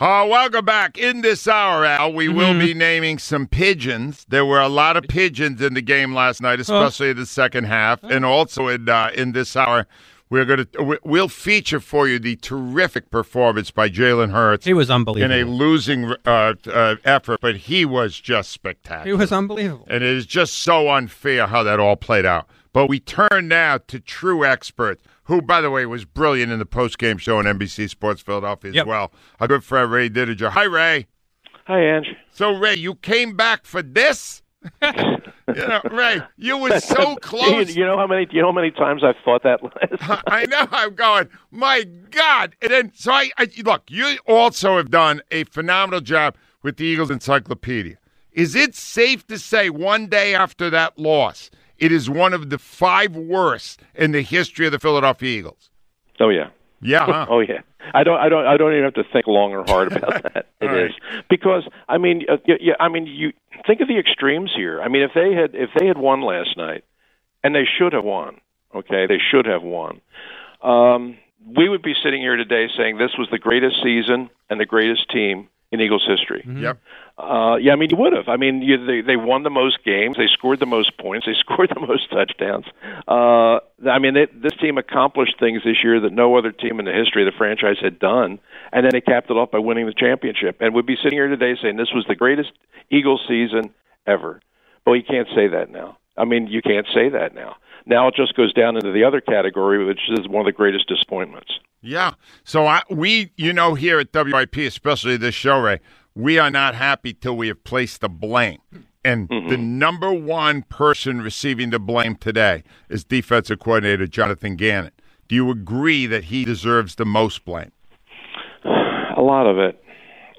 Uh, welcome back. In this hour, Al, we will be naming some pigeons. There were a lot of pigeons in the game last night, especially in the second half, and also in uh, in this hour. We're gonna we- we'll feature for you the terrific performance by Jalen Hurts He was unbelievable in a losing uh, uh, effort, but he was just spectacular. he was unbelievable. And it is just so unfair how that all played out. But we turn now to true experts, who, by the way, was brilliant in the post-game show on NBC Sports Philadelphia as Yep. well. Our good friend Ray Didinger. Hi, Ray. Hi, Ange. So, Ray, you came back for this? you know, Ray, you were so close. You know how many? You know how many times I've thought that last? I know. I'm going. My God! And then, so I, I look. You also have done a phenomenal job with the Eagles Encyclopedia. Is it safe to say one day after that loss, it is one of the five worst in the history of the Philadelphia Eagles? oh yeah. Yeah. Huh? Oh yeah. I don't. I don't. I don't even have to think long or hard about that. It is right. because I mean, uh, yeah, yeah. I mean, you think of the extremes here. I mean, if they had if they had won last night, and they should have won. Okay, they should have won. Um, we would be sitting here today saying this was the greatest season and the greatest team in Eagles history. Yep. Uh, yeah, I mean, you would have. I mean, you, they they won the most games, they scored the most points, they scored the most touchdowns. Uh, I mean, they, this team accomplished things this year that no other team in the history of the franchise had done, and then they capped it off by winning the championship. And we'd be sitting here today saying this was the greatest Eagles season ever. But you can't say that now. I mean, you can't say that now. Now it just goes down into the other category, which is one of the greatest disappointments. Yeah. So I, we, you know, here at WIP, especially this show, Ray, we are not happy till we have placed the blame. And mm-hmm. the number one person receiving the blame today is defensive coordinator Jonathan Gannon. Do you agree that he deserves the most blame? A lot of it,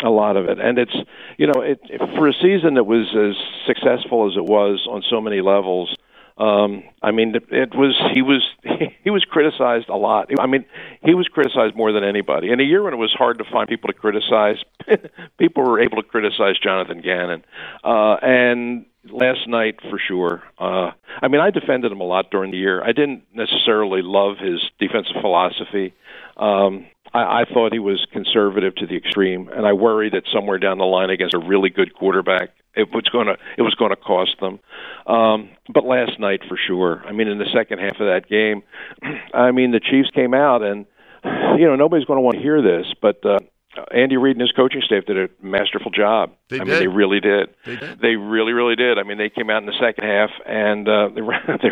a lot of it, and it's you know it for a season that was as successful as it was on so many levels. Um, I mean, it, was he was he was criticized a lot. I mean, he was criticized more than anybody. In a year when it was hard to find people to criticize, people were able to criticize Jonathan Gannon. Uh, and last night, for sure. Uh, I mean, I defended him a lot during the year. I didn't necessarily love his defensive philosophy. Um, I, I thought he was conservative to the extreme, and I worry that somewhere down the line against a really good quarterback, it was going to it was going to cost them. Um, but last night, for sure. I mean, in the second half of that game, I mean, the Chiefs came out, and you know nobody's going to want to hear this, but. Uh, Andy Reid and his coaching staff did a masterful job. They I mean, did. they really did. They did. They really, really did. I mean, they came out in the second half and uh, they, ran, they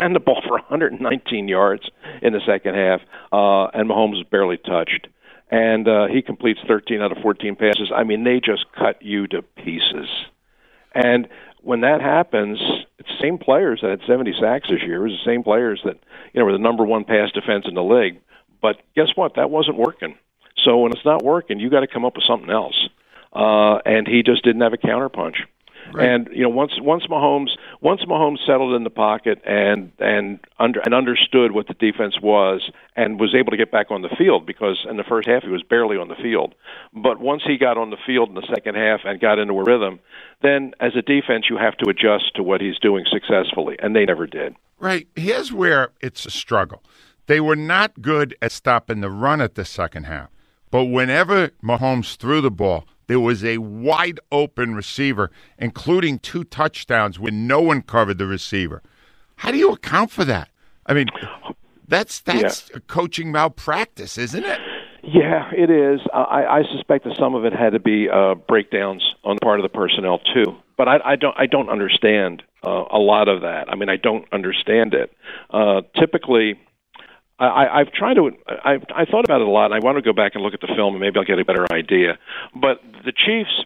ran the ball for 119 yards in the second half, uh, and Mahomes was barely touched. And uh, he completes 13 out of 14 passes. I mean, they just cut you to pieces. And when that happens, it's the same players that had 70 sacks this year. It was the same players that you know were the number one pass defense in the league. But guess what? That wasn't working. So when it's not working, you got to come up with something else. Uh, and he just didn't have a counterpunch. And you know, once once Mahomes once Mahomes settled in the pocket and and under and understood what the defense was and was able to get back on the field because in the first half he was barely on the field, but once he got on the field in the second half and got into a rhythm, then as a defense you have to adjust to what he's doing successfully, and they never did. Right. Here's where it's a struggle. They were not good at stopping the run at the second half. But whenever Mahomes threw the ball, there was a wide open receiver, including two touchdowns when no one covered the receiver. How do you account for that? I mean, that's that's a coaching malpractice, isn't it? Yeah, it is. I, I suspect that some of it had to be uh, breakdowns on the part of the personnel too. But I, I don't. I don't understand uh, a lot of that. I mean, I don't understand it. Uh, typically, I, I've tried to. I, I thought about it a lot, and I want to go back and look at the film, and maybe I'll get a better idea. But the Chiefs,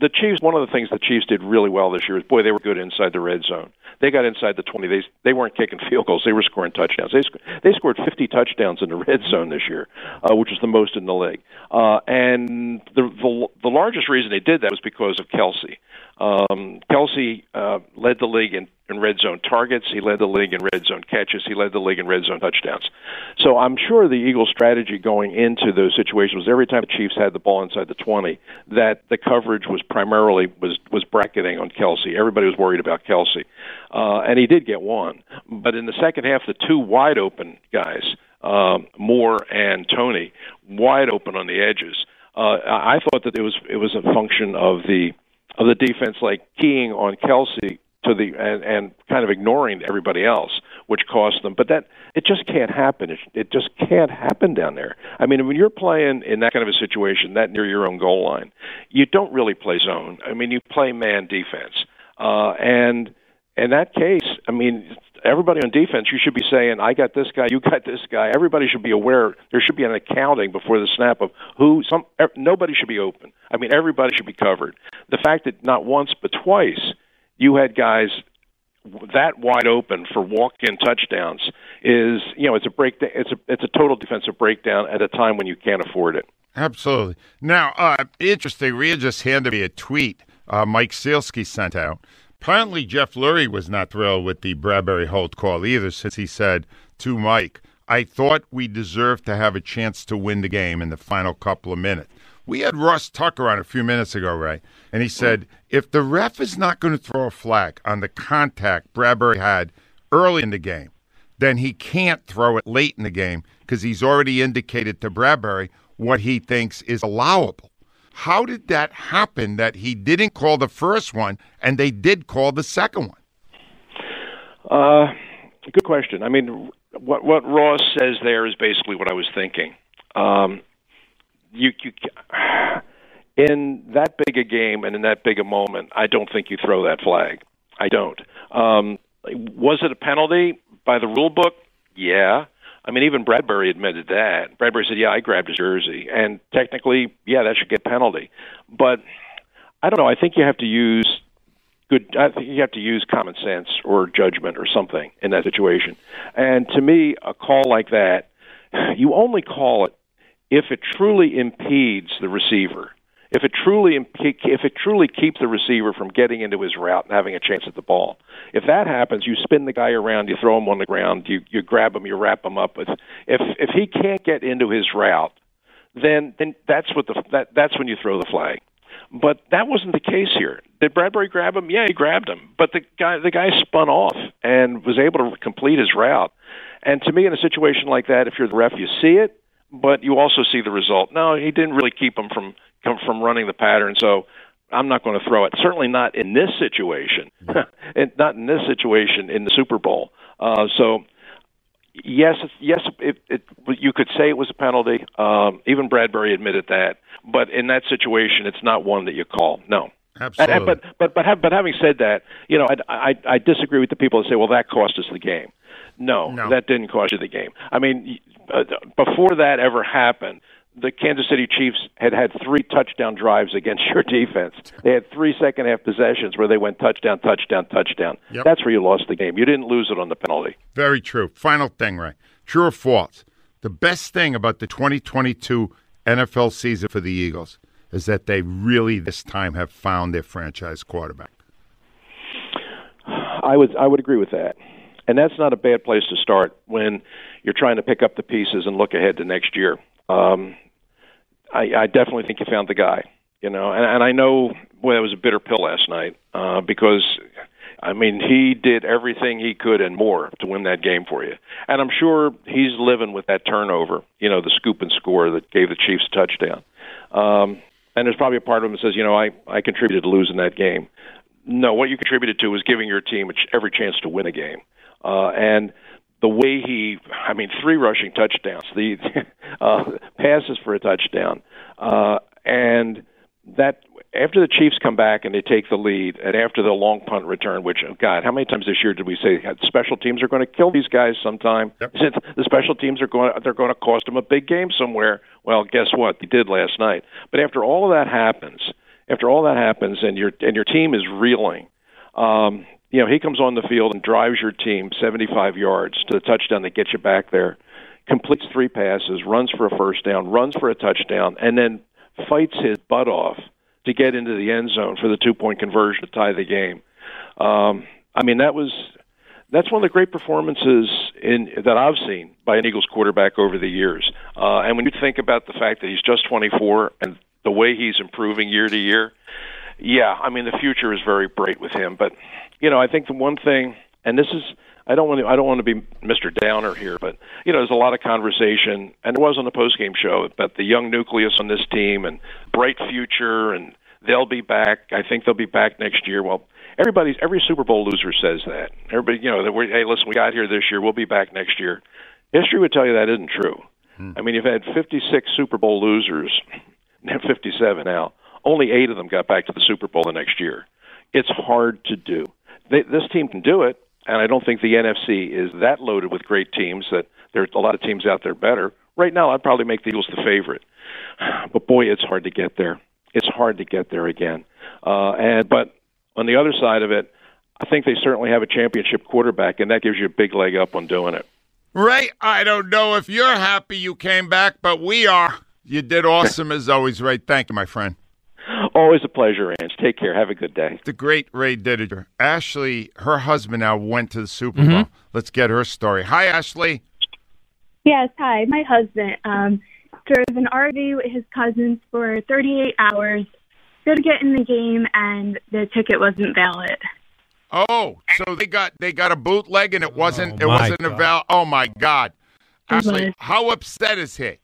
the Chiefs. One of the things the Chiefs did really well this year is, boy, they were good inside the red zone. They got inside the twenty. They they weren't kicking field goals. They were scoring touchdowns. They sc- they scored fifty touchdowns in the red zone this year, uh, which was the most in the league. Uh, and the, the the largest reason they did that was because of Kelce. Um, Kelce uh, led the league in, in red zone targets. He led the league in red zone catches. He led the league in red zone touchdowns. So I'm sure the Eagles' strategy going into those situations was every time the Chiefs had the ball inside the 20, that the coverage was primarily was was bracketing on Kelce. Everybody was worried about Kelce, uh, and he did get one. But in the second half, the two wide open guys, um, Moore and Toney, wide open on the edges Uh, I thought that it was it was a function of the of the defense, like keying on Kelce to the and, and kind of ignoring everybody else, which cost them. But that it just can't happen. It, it just can't happen down there. I mean, when you're playing in that kind of a situation, that near your own goal line, you don't really play zone. I mean, you play man defense, uh, and in that case, I mean, everybody on defense, you should be saying, "I got this guy, you got this guy." Everybody should be aware. There should be an accounting before the snap of who. Some nobody should be open. I mean, everybody should be covered. The fact that not once but twice you had guys that wide open for walk-in touchdowns is you know it's a break it's a it's a total defensive breakdown at a time when you can't afford it. Absolutely. Now, uh, interesting. Rhea just handed me a tweet uh, Mike Sielski sent out. Apparently, Jeff Lurie was not thrilled with the Bradberry Holt call either, since he said to Mike, "I thought we deserved to have a chance to win the game in the final couple of minutes." We had Ross Tucker on a few minutes ago, right? and he said if the ref is not going to throw a flag on the contact Bradberry had early in the game, then he can't throw it late in the game because he's already indicated to Bradberry what he thinks is allowable. How did that happen that he didn't call the first one and they did call the second one? Uh, good question. I mean, what what Ross says there is basically what I was thinking. Um, you you in that big a game and in that big a moment, I don't think you throw that flag. I don't. Um, was it a penalty by the rule book? Yeah. I mean, even Bradberry admitted that. Bradberry said, "Yeah, I grabbed his jersey," and technically, yeah, that should get penalty. But I don't know. I think you have to use good. I think you have to use common sense or judgment or something in that situation. And to me, a call like that, you only call it if it truly impedes the receiver, if it truly if it truly keeps the receiver from getting into his route and having a chance at the ball. If that happens, you spin the guy around, you throw him on the ground, you you grab him, you wrap him up. If if if he can't get into his route, then then that's what the that that's when you throw the flag. But that wasn't the case here. Did Bradberry grab him? Yeah, he grabbed him. But the guy the guy spun off and was able to complete his route. And to me, in a situation like that, if you're the ref, you see it but you also see the result. No, he didn't really keep him from from running the pattern. So I'm not going to throw it. Certainly not in this situation, and not in this situation in the Super Bowl. Uh, so yes, yes, it, it, you could say it was a penalty. Um, even Bradberry admitted that. But in that situation, it's not one that you call. No. Absolutely. But but but have, but having said that, you know, I, I I disagree with the people that say, well, that cost us the game. No, no. that didn't cost you the game. I mean, uh, before that ever happened, the Kansas City Chiefs had had three touchdown drives against your defense. They had three second half possessions where they went touchdown, touchdown, touchdown. Yep. That's where you lost the game. You didn't lose it on the penalty. Very true. Final thing, Ray. True or false? The best thing about the 2022 NFL season for the Eagles is that they really this time have found their franchise quarterback. I would I would agree with that. And that's not a bad place to start when you're trying to pick up the pieces and look ahead to next year. Um, I, I definitely think you found the guy. You know, and, and I know well, it was a bitter pill last night uh, because, I mean, he did everything he could and more to win that game for you. And I'm sure he's living with that turnover. You know, the scoop and score that gave the Chiefs a touchdown. Um, and there's probably a part of him that says, you know, I I contributed to losing that game. No, what you contributed to was giving your team every chance to win a game. Uh, and the way he, I mean, three rushing touchdowns, the uh, passes for a touchdown, uh, and that after the Chiefs come back and they take the lead, and after the long punt return, which oh God, how many times this year did we say special teams are going to kill these guys sometime? Yep. Since the special teams are going, they're going to cost them a big game somewhere. Well, guess what? They did last night. But after all of that happens, after all that happens, and your and your team is reeling. Um, you know, he comes on the field and drives your team 75 yards to the touchdown that gets you back there, completes three passes, runs for a first down, runs for a touchdown, and then fights his butt off to get into the end zone for the two point conversion to tie the game. Um, I mean, that was that's one of the great performances in that I've seen by an Eagles quarterback over the years. Uh, and when you think about the fact that he's just 24 and the way he's improving year to year, yeah, I mean the future is very bright with him. But you know, I think the one thing, and this is, I don't want to I don't want to be Mr. Downer here, but you know, there's a lot of conversation, and it was on the post game show about the young nucleus on this team and bright future, and they'll be back. I think they'll be back next year. Well, everybody's every Super Bowl loser says that. Everybody, you know, that we're hey, listen, we got here this year, we'll be back next year. History would tell you that isn't true. Hmm. I mean, you've had 56 Super Bowl losers, 57 now. Only eight of them got back to the Super Bowl the next year. It's hard to do. They, this team can do it, and I don't think the NFC is that loaded with great teams that there's a lot of teams out there better. Right now, I'd probably make the Eagles the favorite, but boy, it's hard to get there. It's hard to get there again. Uh, and but on the other side of it, I think they certainly have a championship quarterback, and that gives you a big leg up on doing it. Ray, I don't know if you're happy you came back, but we are. You did awesome as always, Ray. Thank you, my friend. Always a pleasure, Ange. Take care. Have a good day. The great Ray Didinger. Ashley, her husband now went to the Super Bowl. Mm-hmm. Let's get her story. Hi, Ashley. Yes, hi. My husband um, drove an RV with his cousins for 38 hours, to get in the game, and the ticket wasn't valid. Oh, so they got they got a bootleg and it wasn't oh, it wasn't God. a val. Oh my God, Ashley, how upset is he?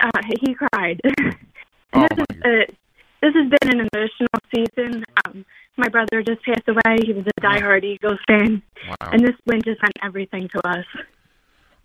Uh, he cried. oh this, is, uh, this has been an emotional season. Um, my brother just passed away. He was a diehard Eagles fan, wow. and this win just meant everything to us.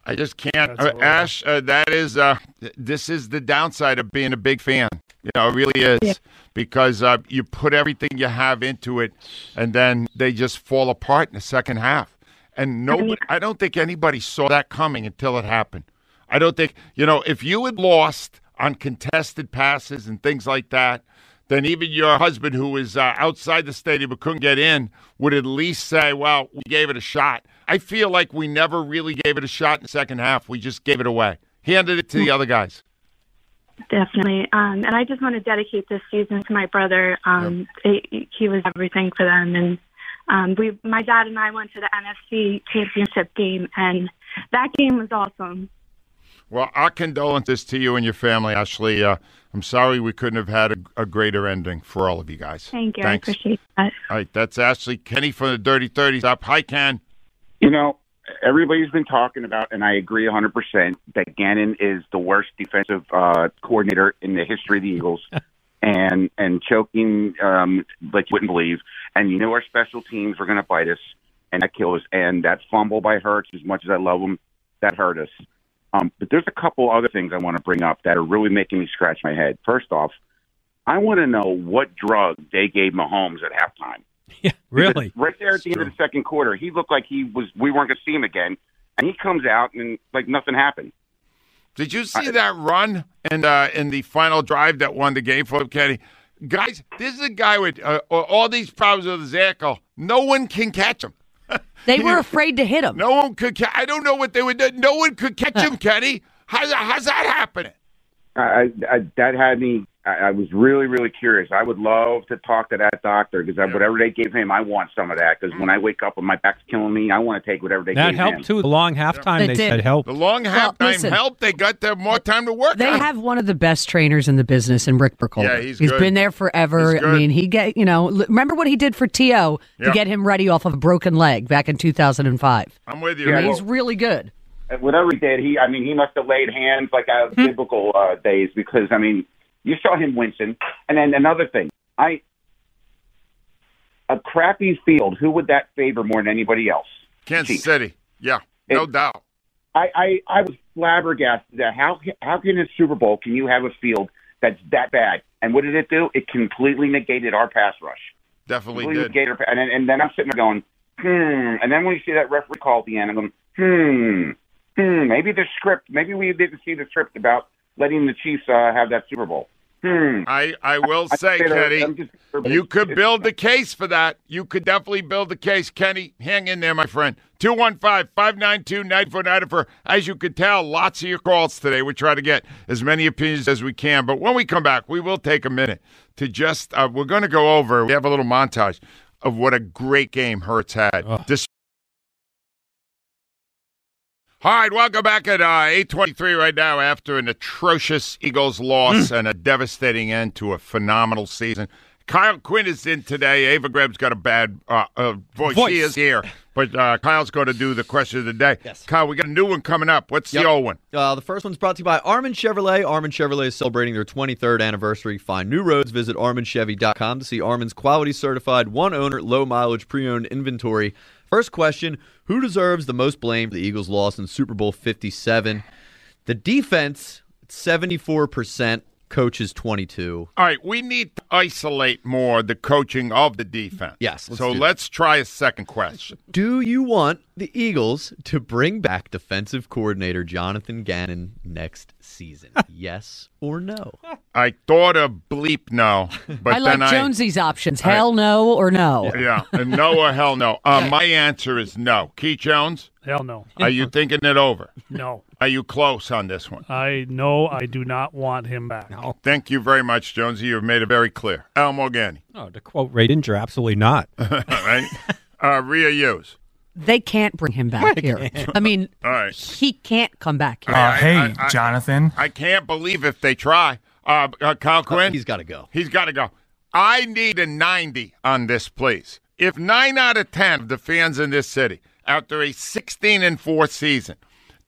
I just can't, uh, Ash. Uh, that is, uh, this is the downside of being a big fan. You know, it really is yeah. because uh, you put everything you have into it, and then they just fall apart in the second half. And no, I don't think anybody saw that coming until it happened. I don't think you know if you had lost on contested passes and things like that, then even your husband, who was uh, outside the stadium but couldn't get in, would at least say, "Well, we gave it a shot." I feel like we never really gave it a shot in the second half. We just gave it away, handed it to the other guys. Definitely. Um, and I just want to dedicate this season to my brother. Um, yep. it, he was everything for them. And um, we, my dad and I went to the NFC championship game, and that game was awesome. Well, our condolences to you and your family, Ashley. Uh, I'm sorry we couldn't have had a, a, greater ending for all of you guys. Thank you. Thanks. I appreciate that. All right, that's Ashley Kenny from the Dirty 30s up. Hi, Ken. You know, everybody's been talking about, and I agree 100%, that Gannon is the worst defensive uh, coordinator in the history of the Eagles. and and choking um, like you wouldn't believe. And you know our special teams were going to bite us, and that killed us. And that fumble by Hurts, as much as I love him, that hurt us. Um, but there's a couple other things I want to bring up that are really making me scratch my head. First off, I want to know what drug they gave Mahomes at halftime. Yeah, really. Because right there at the end of the second quarter, he looked like he was. We weren't going to see him again, and he comes out and like nothing happened. Did you see I, that run and uh, in the final drive that won the game for Kenny? Guys, this is a guy with uh, all these problems with his ankle. No one can catch him. They were afraid to hit him. No one could. Ca- I don't know what they would do. No one could catch him, Kenny. How's, how's that happening? I, I, that had me I, I was really, really curious. I would love to talk to that doctor because yeah. whatever they gave him, I want some of that. Because when mm. I wake up and my back's killing me, I want to take whatever they that gave helped him. too. The long halftime, yeah. they did. said help. The long halftime well, listen, helped. They got them more time to work. They on. have one of the best trainers in the business in Rick Burkholder. Yeah, he's he's good. been there forever. I mean, he get you know. Remember what he did for To to get him ready off of a broken leg back in 2005. I'm with you. Yeah, he's really good whatever he did, he I mean he must have laid hands like out of hmm. biblical uh, days because I mean you saw him wincing. And then another thing, I a crappy field. Who would that favor more than anybody else? Kansas Chiefs. City. Yeah, no it, doubt. I, I I was flabbergasted that how how can a Super Bowl can you have a field that's that bad? And what did it do? It completely negated our pass rush. Definitely completely did. Negated our, and then, and then I'm sitting there going, hmm. And then when you see that referee call at the end, I'm going, hmm, hmm. Maybe the script. Maybe we didn't see the script about letting the Chiefs uh, have that Super Bowl. Hmm. I, I will I, say, I Kenny, just, you could build the case for that. You could definitely build the case. Kenny, hang in there, my friend. 215 592 9494. As you could tell, lots of your calls today. We try to get as many opinions as we can. But when we come back, we will take a minute to just, uh, we're going to go over, we have a little montage of what a great game Hurts had. Oh. All right, welcome back at uh, 823 right now after an atrocious Eagles loss mm. and a devastating end to a phenomenal season. Kyle Quinn is in today. Ava Graham's got a bad uh, uh, voice. Voice. She is here, but uh, Kyle's going to do the question of the day. Yes. Kyle, we got a new one coming up. What's Yep. the old one? Uh, the first one's brought to you by Armin Chevrolet. Armin Chevrolet is celebrating their 23rd anniversary. Find new roads. Visit ArminChevy.com to see Armin's quality certified, one owner, low mileage, pre owned inventory. First question Who deserves the most blame for the Eagles' loss in Super Bowl 57? The defense, 74%, coaches 22. All right, we need isolate more the coaching of the defense. Yes, let's so let's try a second question. Do you want the Eagles to bring back defensive coordinator Jonathan Gannon next season? yes or no? I thought of bleep no, but I like then Jonesy's options. Hell no or no. I yeah, no or hell no. Uh, my answer is no. Key Jones, Hell no. are you thinking it over? No. Are you close on this one? I no, I do not want him back. No. Thank you very much, Jonesy. You've made a very clear. Al Morganti, Oh, to quote Ray Didinger, absolutely not. all right? Uh, Rhea Hughes. They can't bring him back here. I mean, All right. he can't come back here. Uh, hey, I- I- Jonathan. I can't believe if they try. Uh, uh, Kyle Quinn? He's got to go. He's got to go. I need a 90 on this, please. If nine out of 10 of the fans in this city, after a 16 and 4 season,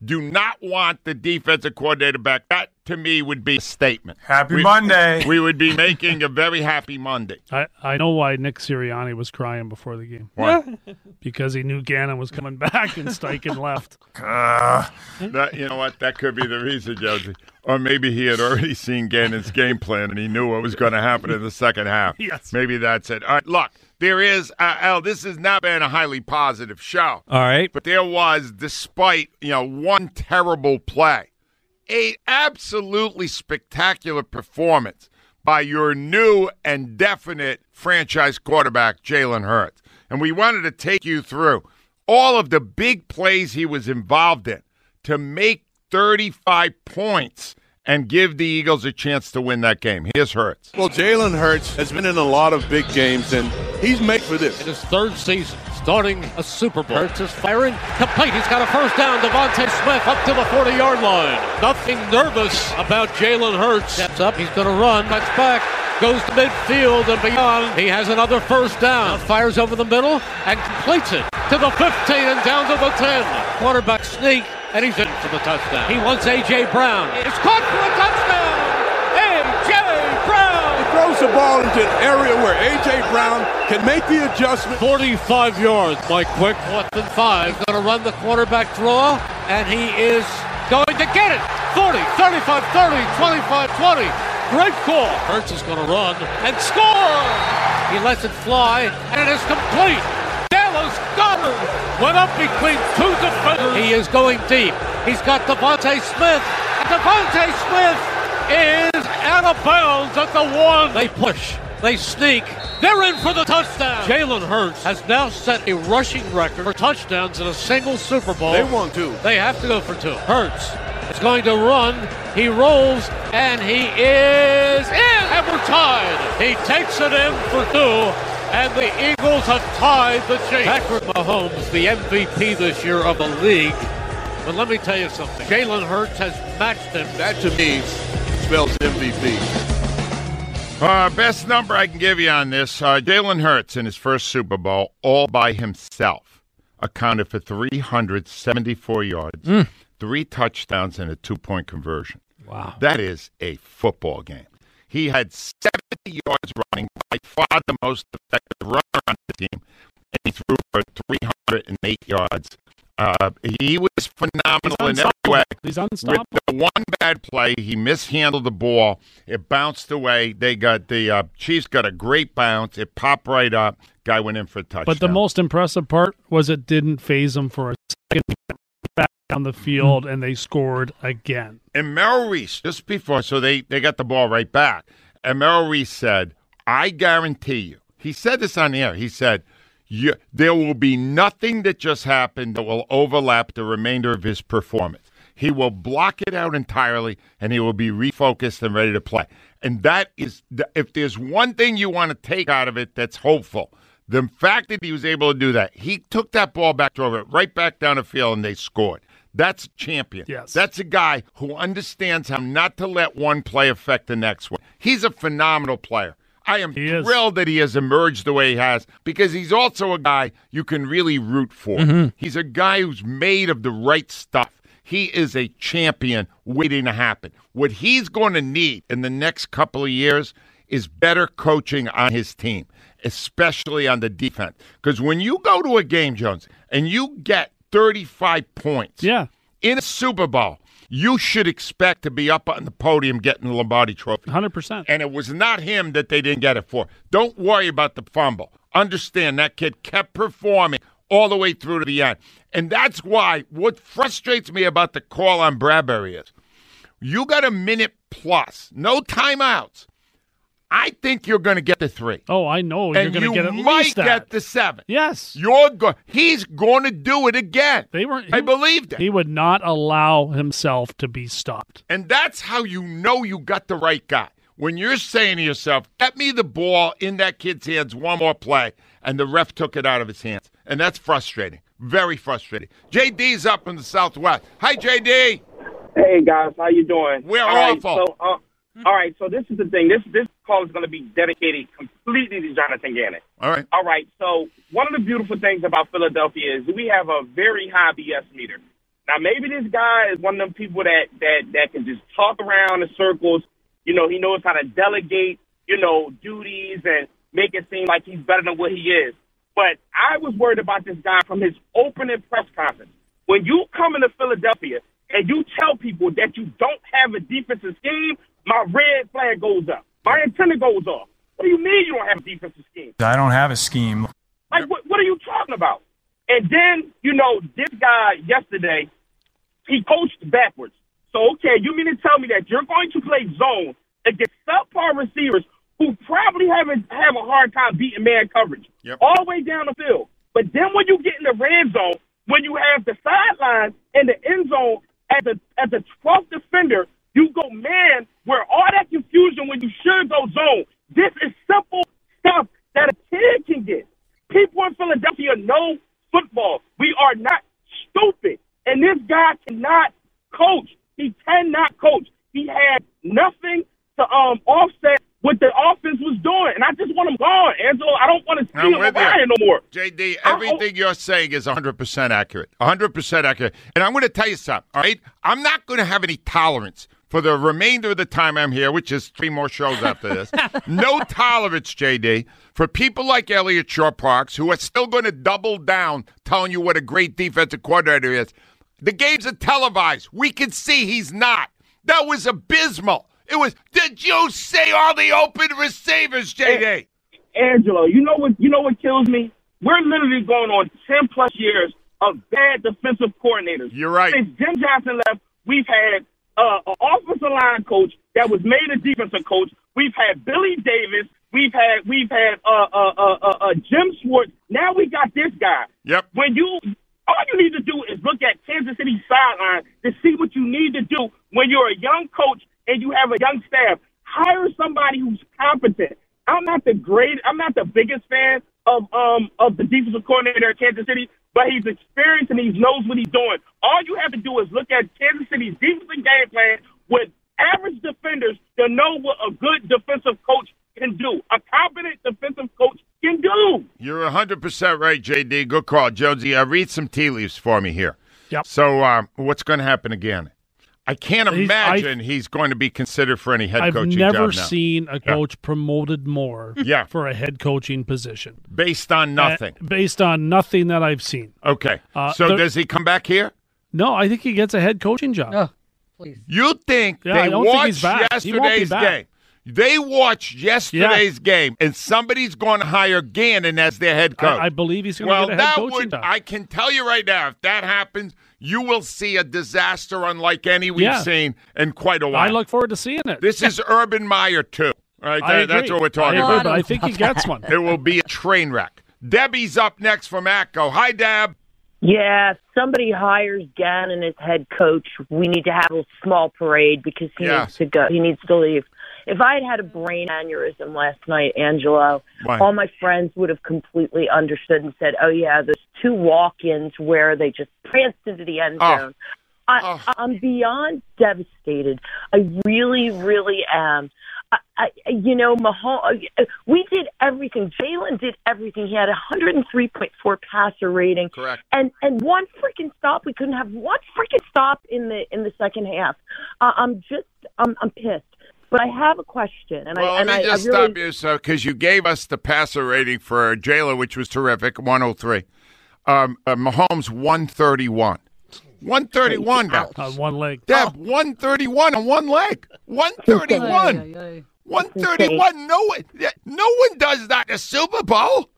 do not want the defensive coordinator back, that to me would be a statement. Happy We- Monday. We would be making a very happy Monday. I, I know why Nick Sirianni was crying before the game. Why? Because he knew Gannon was coming back and Steichen left. Uh, That, you know what? That could be the reason, Josie. Or maybe he had already seen Gannon's game plan and he knew what was going to happen in the second half. Yes. Maybe that's it. All right, look, there is, uh, Al, this has not been a highly positive show. All right. But there was, despite, you know, one terrible play, a absolutely spectacular performance by your new and definite franchise quarterback, Jalen Hurts. And we wanted to take you through all of the big plays he was involved in to make 35 points and give the Eagles a chance to win that game. Here's Hurts. Well, Jalen Hurts has been in a lot of big games, and he's made for this. in his third season, starting a Super Bowl. Hurts is firing, complete. He's got a first down. DeVonta Smith up to the 40-yard line. Nothing nervous about Jalen Hurts. Steps up. He's going to run. Cuts back. Goes to midfield and beyond. He has another first down. Fires over the middle and completes it to the 15 and down to the 10. Quarterback sneak and he's in for the touchdown. He wants A.J. Brown. It's caught for a touchdown. A.J. Brown. He throws the ball into an area where A.J. Brown can make the adjustment. 45 yards, Mike Quick. Fourth and five. Going to run the quarterback draw, and he is going to get it. 40, 35, 30, 25, 20. Great call. Hurts is going to run and score. He lets it fly, and it is complete. Dallas Goedert went up between two defenders. He is going deep. He's got DeVonta Smith, and DeVonta Smith is out of bounds at the one. They push. They sneak. They're in for the touchdown. Jalen Hurts has now set a rushing record for touchdowns in a single Super Bowl. They won two. They have to go for two. Hurts is going to run. He rolls, and he is in. And we're tied. He takes it in for two. And the Eagles have tied the Chiefs. Patrick Mahomes, the MVP this year of the league. But let me tell you something. Jalen Hurts has matched him. That to me spells MVP. Uh, best number I can give you on this uh, Jalen Hurts in his first Super Bowl, all by himself, accounted for 374 yards, three touchdowns, and a two point conversion. Wow. That is a football game. He had 70 yards running, by far the most effective runner on the team, and he threw for 308 yards. Uh, he was phenomenal in every way. He's With unstoppable. the one bad play, he mishandled the ball. It bounced away. They got the uh, Chiefs got a great bounce. It popped right up. Guy went in for a touchdown. But the most impressive part was it didn't phase him for a second. Down the field and they scored again. And Merrill Reese, just before, so they, they got the ball right back. And Merrill Reese said, I guarantee you, he said this on the air. He said, there will be nothing that just happened that will overlap the remainder of his performance. He will block it out entirely and he will be refocused and ready to play. And that is, if there's one thing you want to take out of it that's hopeful, the fact that he was able to do that, he took that ball back, drove it right back down the field, and they scored. That's a champion. Yes. That's a guy who understands how not to let one play affect the next one. He's a phenomenal player. I am He is. thrilled that he has emerged the way he has because he's also a guy you can really root for. Mm-hmm. He's a guy who's made of the right stuff. He is a champion waiting to happen. What he's going to need in the next couple of years is better coaching on his team, especially on the defense. Because when you go to a game, Jones, and you get 35 points Yeah. in a Super Bowl, you should expect to be up on the podium getting the Lombardi Trophy. 100%. And it was not him that they didn't get it for. Don't worry about the fumble. Understand that kid kept performing all the way through to the end. And that's why what frustrates me about the call on Bradberry is you got a minute plus, no timeouts. I think you're going to get the three. Oh, I know. You're and going to you get at might least that. get the seven. yes. You're go- he's going to do it again. They were. I believed it. He would not allow himself to be stopped. And that's how you know you got the right guy. When you're saying to yourself, get me the ball in that kid's hands one more play, and the ref took it out of his hands. And that's frustrating. Very frustrating. JD's up in the Southwest. Hi, JD. Hey guys, how you doing? We're All right, awful. so, uh, Mm-hmm. all right, so this is the thing. This this call is going to be dedicated completely to Jonathan Gannon. All right. All right, so one of the beautiful things about Philadelphia is we have a very high BS meter. Now maybe this guy is one of them people that that that can just talk around in circles. You know, he knows how to delegate, you know, duties and make it seem like he's better than what he is. But I was worried about this guy from his opening press conference. When you come into Philadelphia and you tell people that you don't have a defensive scheme, my red flag goes up. My antenna goes off. What do you mean you don't have a defensive scheme? I don't have a scheme. Like, what, what are you talking about? And then, you know, this guy yesterday, he coached backwards. So, okay, you mean to tell me that you're going to play zone against subpar receivers who probably haven't have a hard time beating man coverage Yep. all the way down the field. But then when you get in the red zone, when you have the sideline and the end zone as a as a 12th defender, you go man where all that confusion when you should go zone. This is simple stuff that a kid can get. People in Philadelphia know football. We are not stupid. And this guy cannot coach. He cannot coach. He had nothing to um offset what the offense was doing. And I just want him gone, Angelo. I don't want to see I'm him with around you. here no more. JD, everything you're saying is 100% accurate. 100% accurate. And I'm going to tell you something, all right? I'm not going to have any tolerance for the remainder of the time I'm here, which is three more shows after this. no tolerance, JD, for people like Eliot Shorr-Parks who are still going to double down telling you what a great defensive coordinator is. The games are televised. We can see he's not. That was abysmal. It was, did you see all the open receivers, JD? Angelo, you know what? You know what kills me? We're literally going on ten plus years of bad defensive coordinators. You're right. Since Jim Johnson left, we've had uh, an offensive line coach that was made a defensive coach. We've had Billy Davis. We've had we've had uh, uh, uh, uh, uh, Jim Schwartz. Now we got this guy. Yep. When you all you need to do is look at Kansas City sideline to see what you need to do when you're a young coach and you have a young staff. Hire somebody who's competent. I'm not the great. I'm not the biggest fan of um of the defensive coordinator at Kansas City, but he's experienced and he knows what he's doing. All you have to do is look at Kansas City's defensive game plan with average defenders to know what a good defensive coach can do. A competent defensive coach can do. You're 100% right, JD. Good call. Jonesy, uh, read some tea leaves for me here. Yep. So, um, what's going to happen again? I can't He's- imagine he's going to be considered for any head coaching job. I've never job now. seen a coach promoted more Yeah. for a head coaching position. Based on nothing. Uh, based on nothing that I've seen. okay. uh, so, there- does he come back here? No, I think he gets a head coaching job. Oh, please. You think Yeah, they don't think watched back. He won't be yesterday's game? They watched yesterday's game, and somebody's going to hire Gannon as their head coach. I, I believe he's going to well, get a head that coaching would, job. I can tell you right now, if that happens, you will see a disaster unlike any we've Yeah. seen in quite a while. I look forward to seeing it. This is Urban Meyer too. All right, I that- that's what we're talking I agree, about. but I think he gets one. It will be a train wreck. Debbie's up next from Atco. Hi, Deb. Yeah, if somebody hires Gannon as head coach, we need to have a small parade because he Yeah. needs to go. He needs to leave. If I had had a brain aneurysm last night, Angelo, Why? all my friends would have completely understood and said, "Oh yeah, there's two walk-ins where they just pranced into the end Oh. zone." I, I'm beyond devastated. I really, really am. I, I, you know, Mahomes, we did everything. Jalen did everything. He had a 103.4 passer rating. Correct. And and one freaking stop. We couldn't have one freaking stop in the in the second half. Uh, I'm just I'm I'm pissed. But I have a question, and well, I and let me I, just I really, stop you, so because you gave us the passer rating for Jalen, which was terrific, 103. Um, uh, Mahomes 131. 131, guys. On one leg. Deb, 131 on one leg. 131. 131. No one, no one does that in a Super Bowl.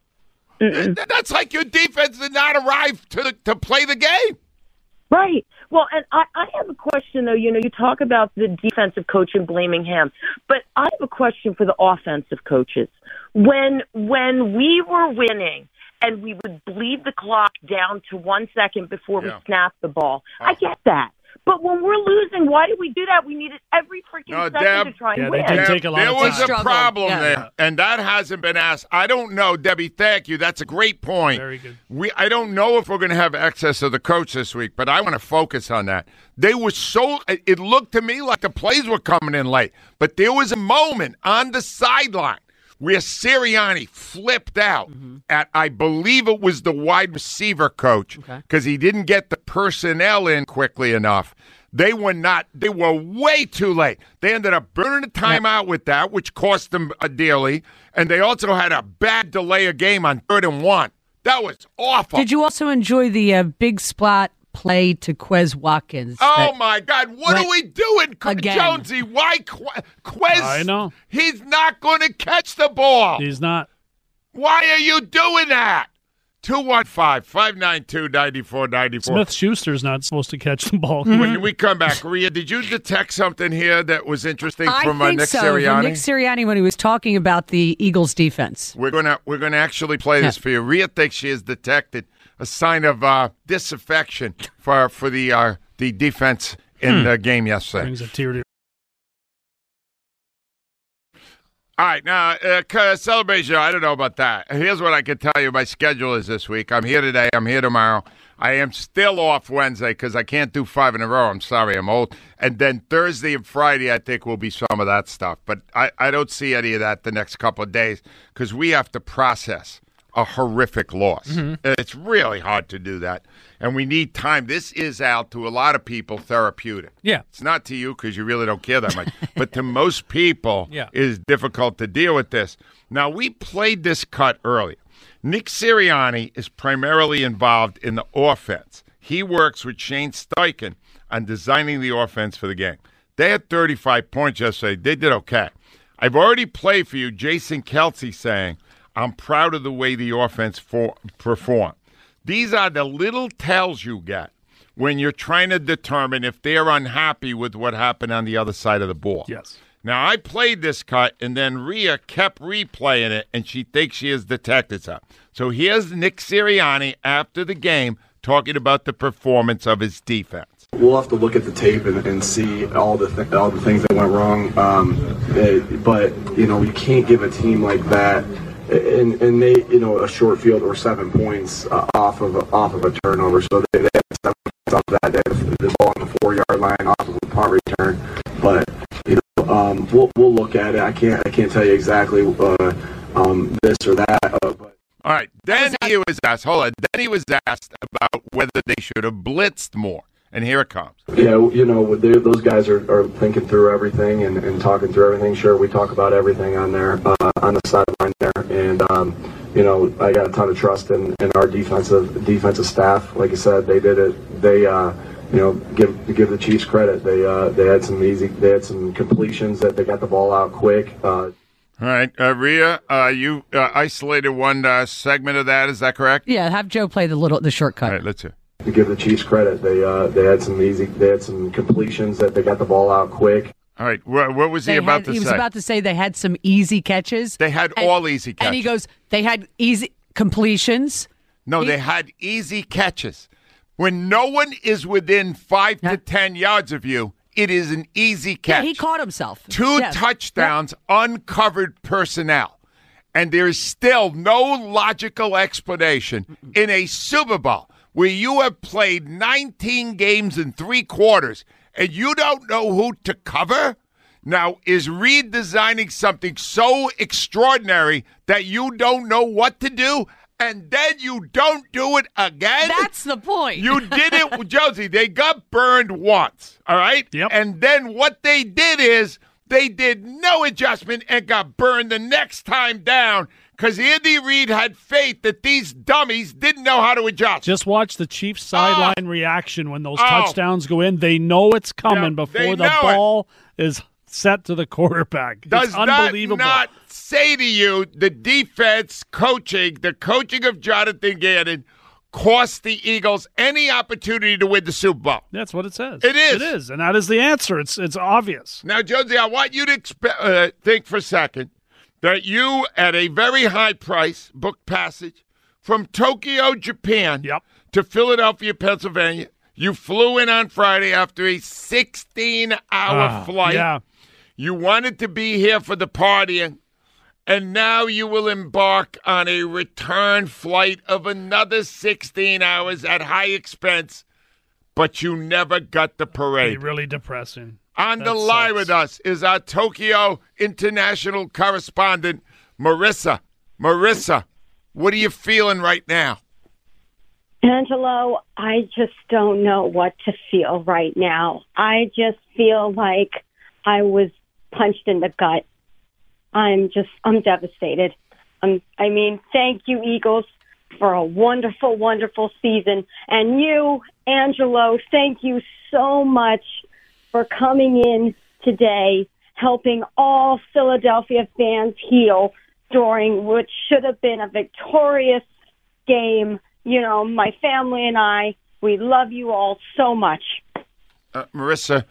Th- That's like your defense did not arrive to the, to play the game. Right. Well, and I, I have a question though. You know, you talk about the defensive coach and blaming him, but I have a question for the offensive coaches. When when we were winning and we would bleed the clock down to one second before Yeah. we snap the ball, I uh-huh. get that. But when we're losing, why do we do that? We needed every freaking No, second Deb, to try and Yeah, win. they Deb, take a lot there of was time. a Struggled, problem yeah. there, and that hasn't been asked. I don't know, Debbie. Thank you. That's a great point. Very good. We I don't know if we're going to have excess of the coach this week, but I want to focus on that. They were so. it- It looked to me like the plays were coming in late, but there was a moment on the sideline where Sirianni flipped out at I believe it was the wide receiver coach because he didn't get the personnel in quickly enough. They were not. They were way too late. They ended up burning a timeout with that, which cost them uh, dearly. And they also had a bad delay of game on third and one. That was awful. Did you also enjoy the uh, big splat play to Quez Watkins? Oh my God! What are we doing, Qu- Again. Jonesy? Why Qu- Quez? I know. he's not going to catch the ball. He's not. Why are you doing that? 215-592-9494. Smith Schuster's not supposed to catch the ball. When we come back, Rhea, did you detect something here that was interesting I from uh, think Nick so. Sirianni? From Nick Sirianni when he was talking about the Eagles' defense. We're gonna we're gonna actually play this for you. Rhea thinks she has detected a sign of uh, disaffection for for the uh, the defense in the game yesterday. Brings a tear to All right, now uh, celebration. I don't know about that. Here's what I can tell you: my schedule is this week. I'm here today. I'm here tomorrow. I am still off Wednesday because I can't do five in a row. I'm sorry, I'm old. And then Thursday and Friday, I think will be some of that stuff. But I, I don't see any of that the next couple of days because we have to process a horrific loss. Mm-hmm. It's really hard to do that, and we need time. This is out to a lot of people therapeutic. Yeah. It's not to you because you really don't care that much, but to most people, Yeah. it is difficult to deal with this. Now, we played this cut earlier. Nick Sirianni is primarily involved in the offense. He works with Shane Steichen on designing the offense for the game. They had 35 points yesterday. They did okay. I've already played for you Jason Kelce saying, I'm proud of the way the offense for, performed. These are the little tells you get when you're trying to determine if they're unhappy with what happened on the other side of the ball. Yes. Now, I played this cut, and then Rhea kept replaying it, and she thinks she has detected something. So here's Nick Sirianni after the game talking about the performance of his defense. We'll have to look at the tape and, and see all the th- all the things that went wrong. Um, eh, but you know, you can't give a team like that and and they you know a short field or seven points uh, off of a, off of a turnover. So they, they had seven points off that. They had the ball on the four yard line off of a punt return. But you know, um, we'll we'll look at it. I can't I can't tell you exactly uh, um, this or that. Uh, but All right. Then he was asked, hold on. Then he was asked about whether they should have blitzed more. And here it comes. Yeah, you know, those guys are, are thinking through everything and, and talking through everything. Sure, we talk about everything on there, uh, on the sideline there. And, um, you know, I got a ton of trust in, in our defensive defensive staff. Like I said, they did it. They, uh, you know, give give the Chiefs credit. They uh, they had some easy, they had some completions that they got the ball out quick. Uh, All right. Uh, Rhea, uh, you uh, isolated one uh, segment of that. Is that correct? Yeah, have Joe play the little the shortcut. All right, let's hear. To give the Chiefs credit, they uh, they had some easy, they had some completions that they got the ball out quick. All right. What, what was he They about had- to he was about to say they had some easy catches. They had And- all easy catches. And he goes, they had easy completions. No, they had easy catches. When no one is within five to ten yards of you, it is an easy catch. Yeah, he caught himself. Two Yes. touchdowns, uncovered personnel. And there is still no logical explanation in a Super Bowl where you have played 19 games in three quarters and you don't know who to cover. Now, is Reed designing something so extraordinary that you don't know what to do? And then you don't do it again? That's the point. You did it, Josie. They got burned once, all right? Yep. And then what they did is they did no adjustment and got burned the next time down because Andy Reid had faith that these dummies didn't know how to adjust. Just watch the Chiefs sideline reaction when those Oh. touchdowns go in. They know it's coming Yeah, before the ball is set to the quarterback. Does it's unbelievable. that not say to you the defense coaching, the coaching of Jonathan Gannon, cost the Eagles any opportunity to win the Super Bowl? That's what it says. It is. It is, and that is the answer. It's it's obvious. Now, Josie, I want you to uh, think for a second that you, at a very high price, booked passage from Tokyo, Japan, Yep. to Philadelphia, Pennsylvania. You flew in on Friday after a 16 hour Ah, flight. Yeah. You wanted to be here for the partying, and now you will embark on a return flight of another 16 hours at high expense, but you never got the parade. really depressing. On the That line sucks. with us is our Tokyo international correspondent, Marissa. Marissa, what are you feeling right now? Angelo, I just don't know what to feel right now. I just feel like I was punched in the gut. I'm just, I'm devastated. Um, I mean, thank you, Eagles, for a wonderful, wonderful season. And you, Angelo, thank you so much for coming in today, helping all Philadelphia fans heal during what should have been a victorious game. You know, my family and I, we love you all so much. Uh, Marissa,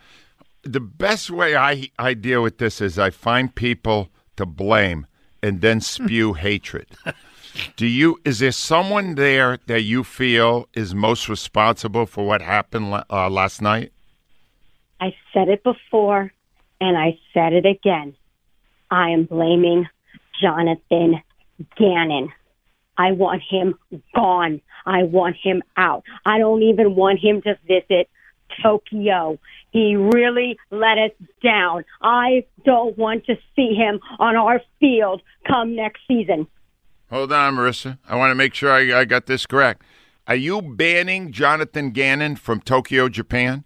the best way I, I deal with this is I find people to blame and then spew hatred. Do you? Is there someone there that you feel is most responsible for what happened uh, last night? I said it before and I said it again. I am blaming Jonathan Gannon. I want him gone. I want him out. I don't even want him to visit Tokyo. He really let us down. I don't want to see him on our field come next season. Hold on, Marissa. I want to make sure I, I got this correct. Are you banning Jonathan Gannon from Tokyo, Japan?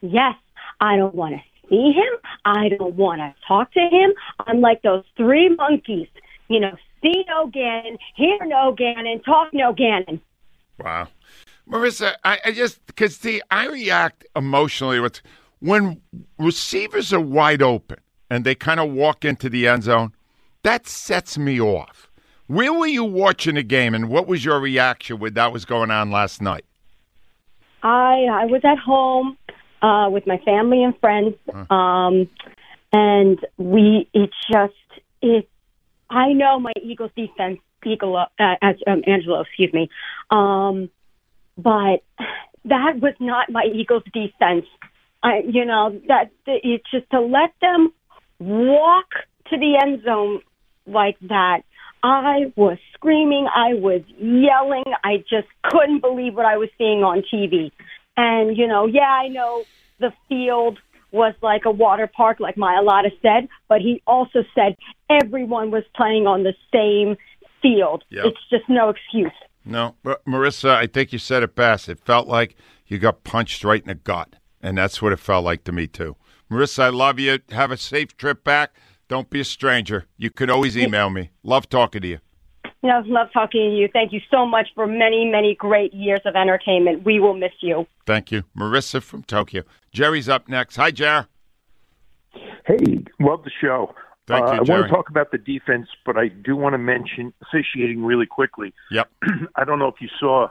Yes, I don't want to see him. I don't want to talk to him. I'm like those three monkeys, you know, see no Gannon, hear no Gannon, talk no Gannon. Wow. Marissa, I, I just because see, I react emotionally with when receivers are wide open and they kind of walk into the end zone. That sets me off. Where were you watching the game, and what was your reaction when that was going on last night? I I was at home uh, with my family and friends, um, and we it just it. I know my Eagles defense, Eagle, uh, as um, Angelo, excuse me, um, but that was not my Eagles defense. I, you know that it's just to let them walk to the end zone like that. I was screaming, I was yelling, I just couldn't believe what I was seeing on TV. And, you know, yeah, I know the field was like a water park, like Mailata said, but he also said everyone was playing on the same field. Yep. It's just no excuse. No, but Marissa, I think you said it best. It felt like you got punched right in the gut, and that's what it felt like to me too. Marissa, I love you. Have a safe trip back. Don't be a stranger. You can always email me. Love talking to you. You know, love talking to you. Thank you so much for many, many great years of entertainment. We will miss you. Thank you, Marissa from Tokyo. Jerry's up next. Hi, Jer. Hey, love the show. Thank uh, you, I want to talk about the defense, but I do want to mention officiating really quickly. Yep. I don't know if you saw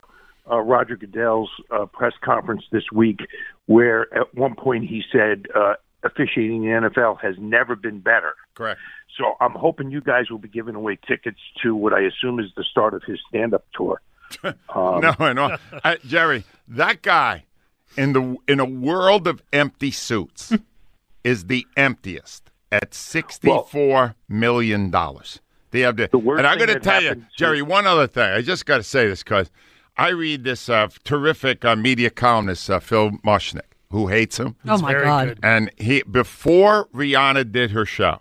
uh, Roger Goodell's uh, press conference this week, where at one point he said uh, officiating in the NFL has never been better. Correct. So I'm hoping you guys will be giving away tickets to what I assume is the start of his stand-up tour. Um, no, no, I, Jerry. That guy in the in a world of empty suits is the emptiest at sixty-four million dollars. They have the, worst and I'm going to tell you, Jerry. One other thing. I just got to say this because I read this uh, terrific uh, media columnist uh, Phil Mushnick, who hates him. Oh, my God. good. And he before Rihanna did her show,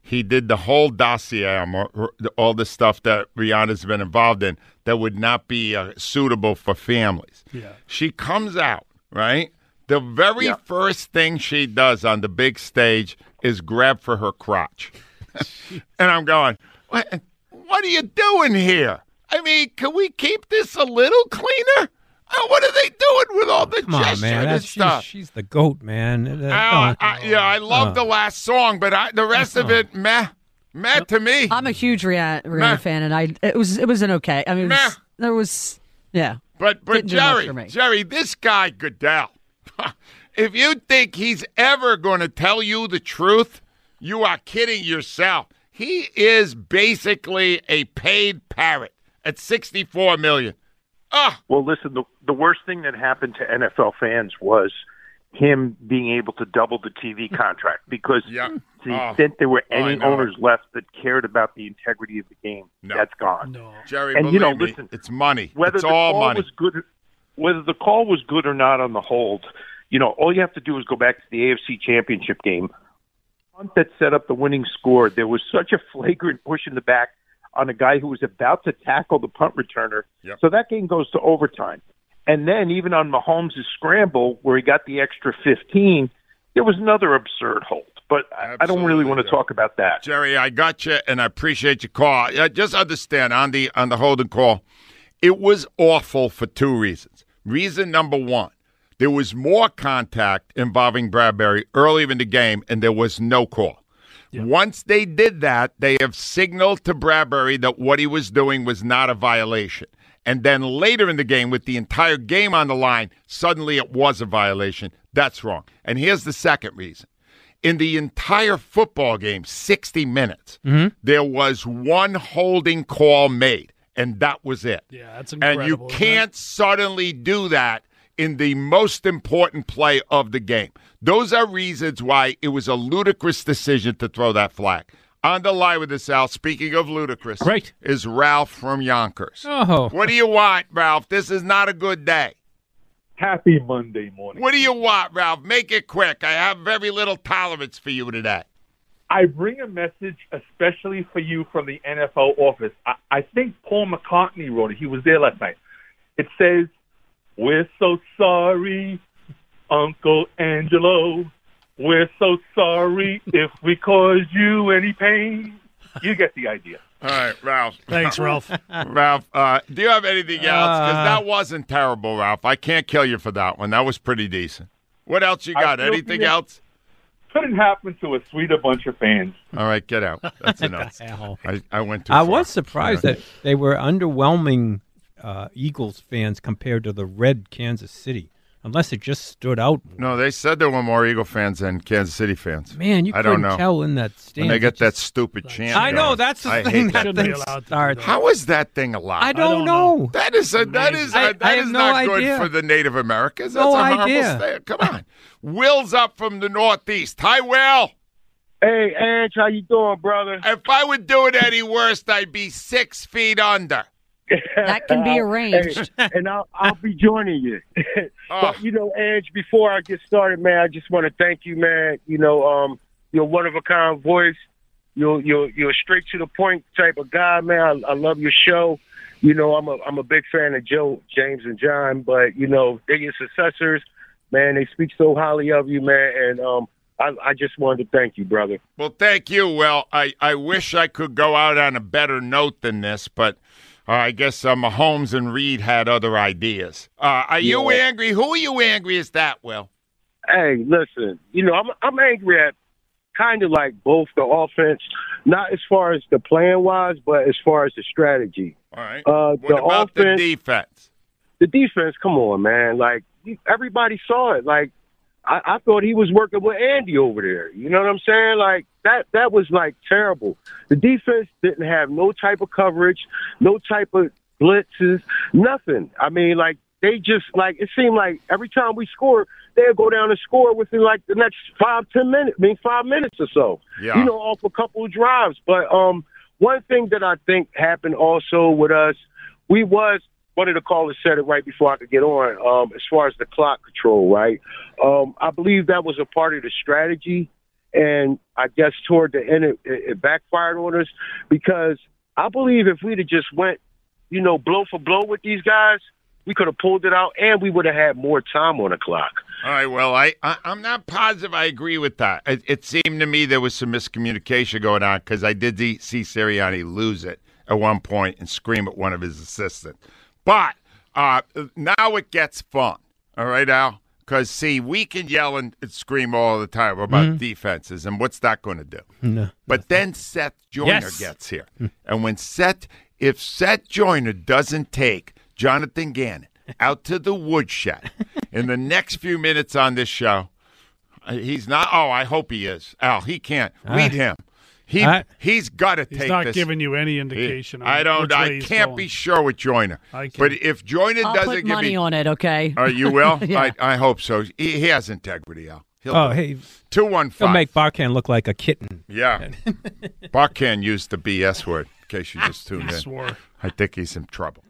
he did the whole dossier on her- her- all the stuff that Rihanna's been involved in that would not be uh, suitable for families. Yeah. She comes out, right? The very first thing she does on the big stage is grab for her crotch. and I'm going, what, what are you doing here? I mean, can we keep this a little cleaner? Uh, what are they doing with all the Come on, man. and That's, she's, stuff? she's the goat, man. Uh, Uh, don't- I, yeah, I love Uh. the last song, but I, the rest of it, meh, meh to me. I'm a huge Rihanna, Rihanna fan, and I it was it was an okay. I mean, it was, Meh. there was yeah. But but Didn't do much Jerry. Jerry, this guy Goodell, if you think he's ever going to tell you the truth, you are kidding yourself. He is basically a paid parrot at 64 million. Ah, Well, listen, the, the worst thing that happened to NFL fans was him being able to double the TV contract because Yeah. to the Oh. extent there were Oh, any owners left that cared about the integrity of the game, that's gone. No. Jerry, And, you know, me, listen, it's money. Whether it's the all call money. was good, whether the call was good or not on the hold, you know, all you have to do is go back to the AFC Championship game. Punt that set up the winning score. There was such a flagrant push in the back on a guy who was about to tackle the punt returner. Yep. So that game goes to overtime. And then even on Mahomes' scramble, where he got the extra 15, there was another absurd hold. But I, I don't really want to Absolutely. talk about that. Jerry, I got you, and I appreciate your call. Just understand on the on the holding call, it was awful for two reasons. Reason number one, there was more contact involving Bradberry earlier in the game, and there was no call. Once they did that, they have signaled to Bradberry that what he was doing was not a violation. And then later in the game, with the entire game on the line, suddenly it was a violation. That's wrong. And here's the second reason. In the entire football game, 60 minutes, there was one holding call made, and that was it. Yeah, that's incredible. And you can't suddenly do that in the most important play of the game. Those are reasons why it was a ludicrous decision to throw that flag. On the line with us, Al, speaking of ludicrous, Great. is Ralph from Yonkers. Oh. What do you want, Ralph? This is not a good day. Happy Monday morning. What do you want, Ralph? Make it quick. I have very little tolerance for you today. I bring a message especially for you from the NFL office. I, I think Paul McCartney wrote it. He was there last night. It says, We're so sorry, Uncle Angelo. We're so sorry if we caused you any pain. You get the idea. All right, Ralph. Thanks, Ralph. Ralph, uh, do you have anything else? Because Uh, that wasn't terrible, Ralph. I can't kill you for that one. That was pretty decent. What else you got? Anything you- else? Couldn't happen to a sweeter bunch of fans. All right, get out. That's enough. I, I went too I far. was surprised that they were underwhelming uh, Eagles fans compared to the red Kansas City, unless it just stood out. No, they said there were more Eagle fans than Kansas City fans. Man, you I couldn't don't know. tell in that When they get that stupid chant. I know that's the I thing hate that thing allowed to do starts. How is that thing allowed? I don't, don't know. know. That is a, that is I- a, that I is no not idea. good for the Native Americans. That's No a horrible idea. state. Come on. Will's up from the Northeast. Hi, Will. Hey, Ange, how you doing, brother? If I would do it any worse, I'd be six feet under. That can be arranged. Hey, and I'll, I'll be joining you. Oh. But you know, Ange, before I get started, man, I just want to thank you, man. You know, um, you're one of a kind voice. You're you're you're a straight to the point type of guy, man. I, I love your show. You know, I'm a I'm a big fan of Joe, James, and John. But you know, they're your successors, man. They speak so highly of you, man. And um, I, I just wanted to thank you, brother. Well, thank you. Well, I, I wish I could go out on a better note than this, but uh, I guess uh, Mahomes and Reid had other ideas. Uh, are you angry? Who are you angry as that, Will? Hey, listen, you know, I'm I'm angry at kind of like both the offense, not as far as the plan wise, but as far as the strategy. All right. Uh, what the about offense, the defense? the defense, come on, man. Like everybody saw it. Like I, I thought he was working with Andy over there. You know what I'm saying? Like that that was like terrible. The defense didn't have no type of coverage, no type of blitzes, nothing. I mean, like they just like it seemed like every time we scored, they'd go down and score within like the next five, ten minutes. I mean, five minutes or so. Yeah. You know, off a couple of drives. But um, one thing that I think happened also with us, we was one of the callers said it right before I could get on. Um, as far as the clock control, right? Um, I believe that was a part of the strategy, and I guess toward the end it, it backfired on us because I believe if we'd have just went, you know, blow for blow with these guys, we could have pulled it out, and we would have had more time on the clock. All right. Well, I, I I'm not positive. I agree with that. It, it seemed to me there was some miscommunication going on because I did see Sirianni lose it at one point and scream at one of his assistants. But uh, now it gets fun. All right, Al. Because see, we can yell and scream all the time about Mhm. defenses, and what's that going to do? No. But then Seth Joyner Yes. gets here. and when Seth, if Seth Joyner doesn't take Jonathan Gannon out to the woodshed in the next few minutes on this show, uh, he's not. Oh, I hope he is. Al, he can't. Read I- him. He, I- he's got to take. He's not this. giving you any indication. I don't. which I he's can't going. be sure with Joyner. I. But if Joyner I'll doesn't put give money me, on it. Okay. uh, you will. Yeah. I, I hope so. He, he has integrity, Al. He'll Oh, do it. hey. two one He'll make Barkan look like a kitten. Yeah. Buck used the BS word in case you just tuned He in. swore. I think he's in trouble.